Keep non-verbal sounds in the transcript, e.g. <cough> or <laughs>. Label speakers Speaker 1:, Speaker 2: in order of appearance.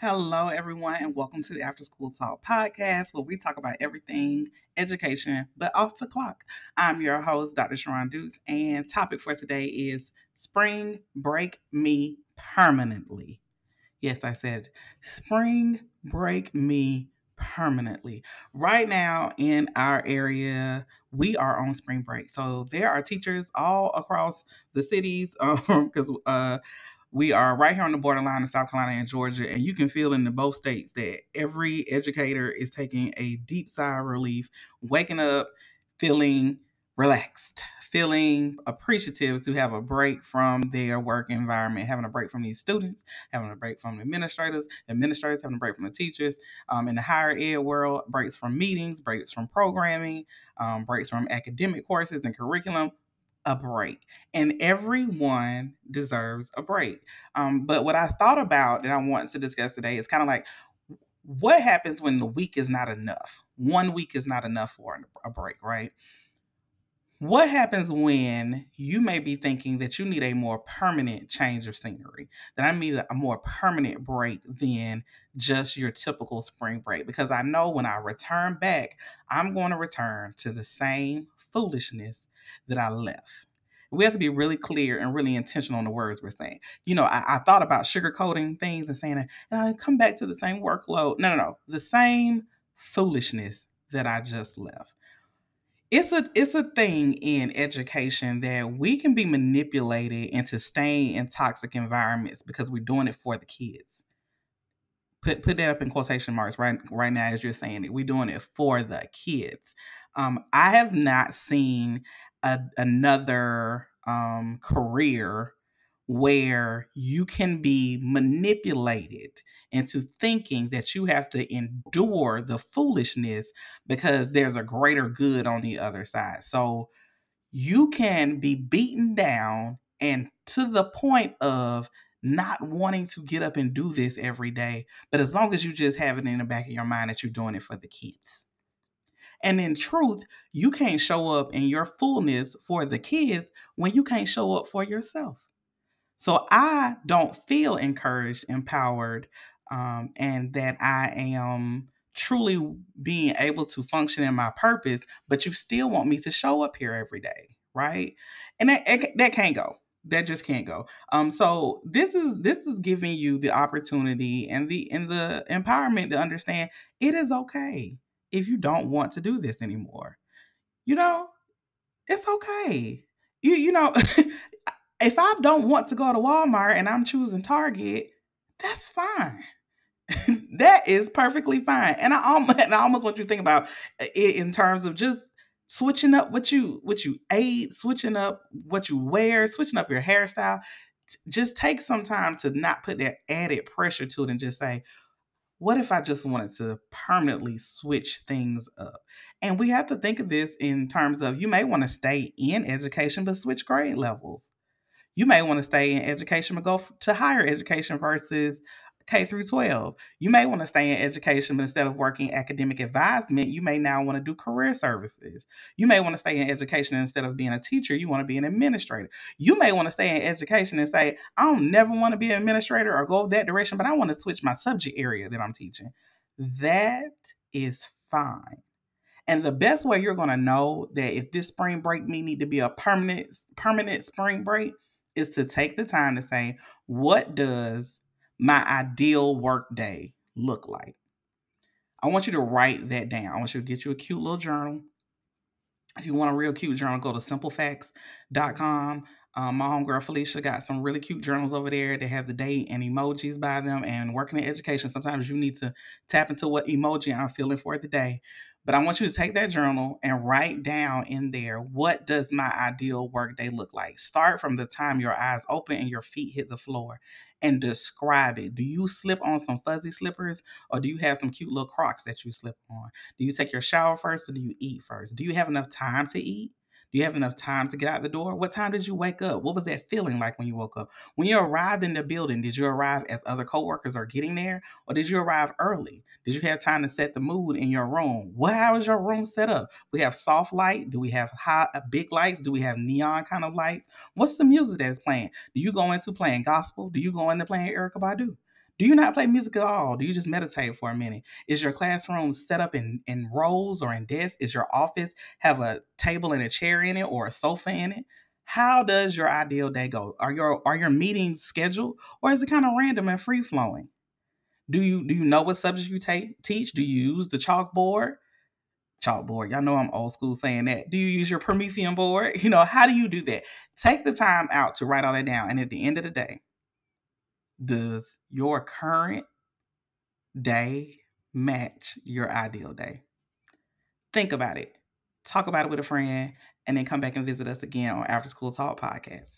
Speaker 1: Hello, everyone, and welcome to the After School Talk podcast, where we talk about everything education, but off the clock. I'm your host, Dr. Sharon Dukes, and topic for today is Spring Break Me Permanently. Yes, I said Spring Break Me Permanently. Right now in our area, we are on spring break. So there are teachers all across the cities because <laughs> um, uh, we are right here on the borderline of South Carolina and Georgia, and you can feel in the both states that every educator is taking a deep sigh of relief, waking up feeling relaxed, feeling appreciative to have a break from their work environment, having a break from these students, having a break from the administrators, administrators having a break from the teachers. Um, in the higher ed world, breaks from meetings, breaks from programming, um, breaks from academic courses and curriculum a break, and everyone deserves a break. Um, but what I thought about that I want to discuss today is kind of like what happens when the week is not enough? One week is not enough for a break, right? What happens when you may be thinking that you need a more permanent change of scenery? That I need a more permanent break than just your typical spring break? Because I know when I return back, I'm going to return to the same foolishness that I left. We have to be really clear and really intentional on the words we're saying. You know, I, I thought about sugarcoating things and saying, and I come back to the same workload. No, no, no. The same foolishness that I just left. It's a it's a thing in education that we can be manipulated into staying in toxic environments because we're doing it for the kids. Put put that up in quotation marks right right now as you're saying it. We're doing it for the kids. Um, I have not seen a, another um, career where you can be manipulated into thinking that you have to endure the foolishness because there's a greater good on the other side. So you can be beaten down and to the point of not wanting to get up and do this every day. But as long as you just have it in the back of your mind that you're doing it for the kids. And in truth, you can't show up in your fullness for the kids when you can't show up for yourself. So I don't feel encouraged, empowered, um, and that I am truly being able to function in my purpose, but you still want me to show up here every day, right? And that that can't go. That just can't go. Um, so this is this is giving you the opportunity and the and the empowerment to understand it is okay if you don't want to do this anymore. You know, it's okay. You you know, <laughs> if I don't want to go to Walmart and I'm choosing Target, that's fine. <laughs> that is perfectly fine. And I almost and I almost want you to think about it in terms of just switching up what you what you ate, switching up what you wear, switching up your hairstyle. Just take some time to not put that added pressure to it and just say, what if I just wanted to permanently switch things up? And we have to think of this in terms of you may want to stay in education, but switch grade levels. You may want to stay in education, but go to higher education versus K through 12. You may want to stay in education, but instead of working academic advisement, you may now want to do career services. You may want to stay in education instead of being a teacher, you want to be an administrator. You may want to stay in education and say, I don't never want to be an administrator or go that direction, but I want to switch my subject area that I'm teaching. That is fine. And the best way you're going to know that if this spring break me need to be a permanent permanent spring break is to take the time to say, what does my ideal work day look like? I want you to write that down. I want you to get you a cute little journal. If you want a real cute journal, go to simplefacts.com. Um, my homegirl Felicia got some really cute journals over there. They have the date and emojis by them. And working in education, sometimes you need to tap into what emoji I'm feeling for the day. But I want you to take that journal and write down in there what does my ideal workday look like? Start from the time your eyes open and your feet hit the floor and describe it. Do you slip on some fuzzy slippers or do you have some cute little crocs that you slip on? Do you take your shower first or do you eat first? Do you have enough time to eat? Do you have enough time to get out the door? What time did you wake up? What was that feeling like when you woke up? When you arrived in the building, did you arrive as other coworkers are getting there or did you arrive early? Did you have time to set the mood in your room? What how is your room set up? We have soft light. Do we have high uh, big lights? Do we have neon kind of lights? What's the music that's playing? Do you go into playing gospel? Do you go into playing Erykah Badu? Do you not play music at all? Do you just meditate for a minute? Is your classroom set up in, in rows or in desks? Is your office have a table and a chair in it or a sofa in it? How does your ideal day go? Are your are your meetings scheduled or is it kind of random and free flowing? Do you do you know what subjects you take teach? Do you use the chalkboard? Chalkboard. Y'all know I'm old school saying that. Do you use your Promethean board? <laughs> You know, how do you do that? Take the time out to write all that down. And at the end of the day, does your current day match your ideal day? Think about it. Talk about it with a friend and then come back and visit us again on After School Talk podcast.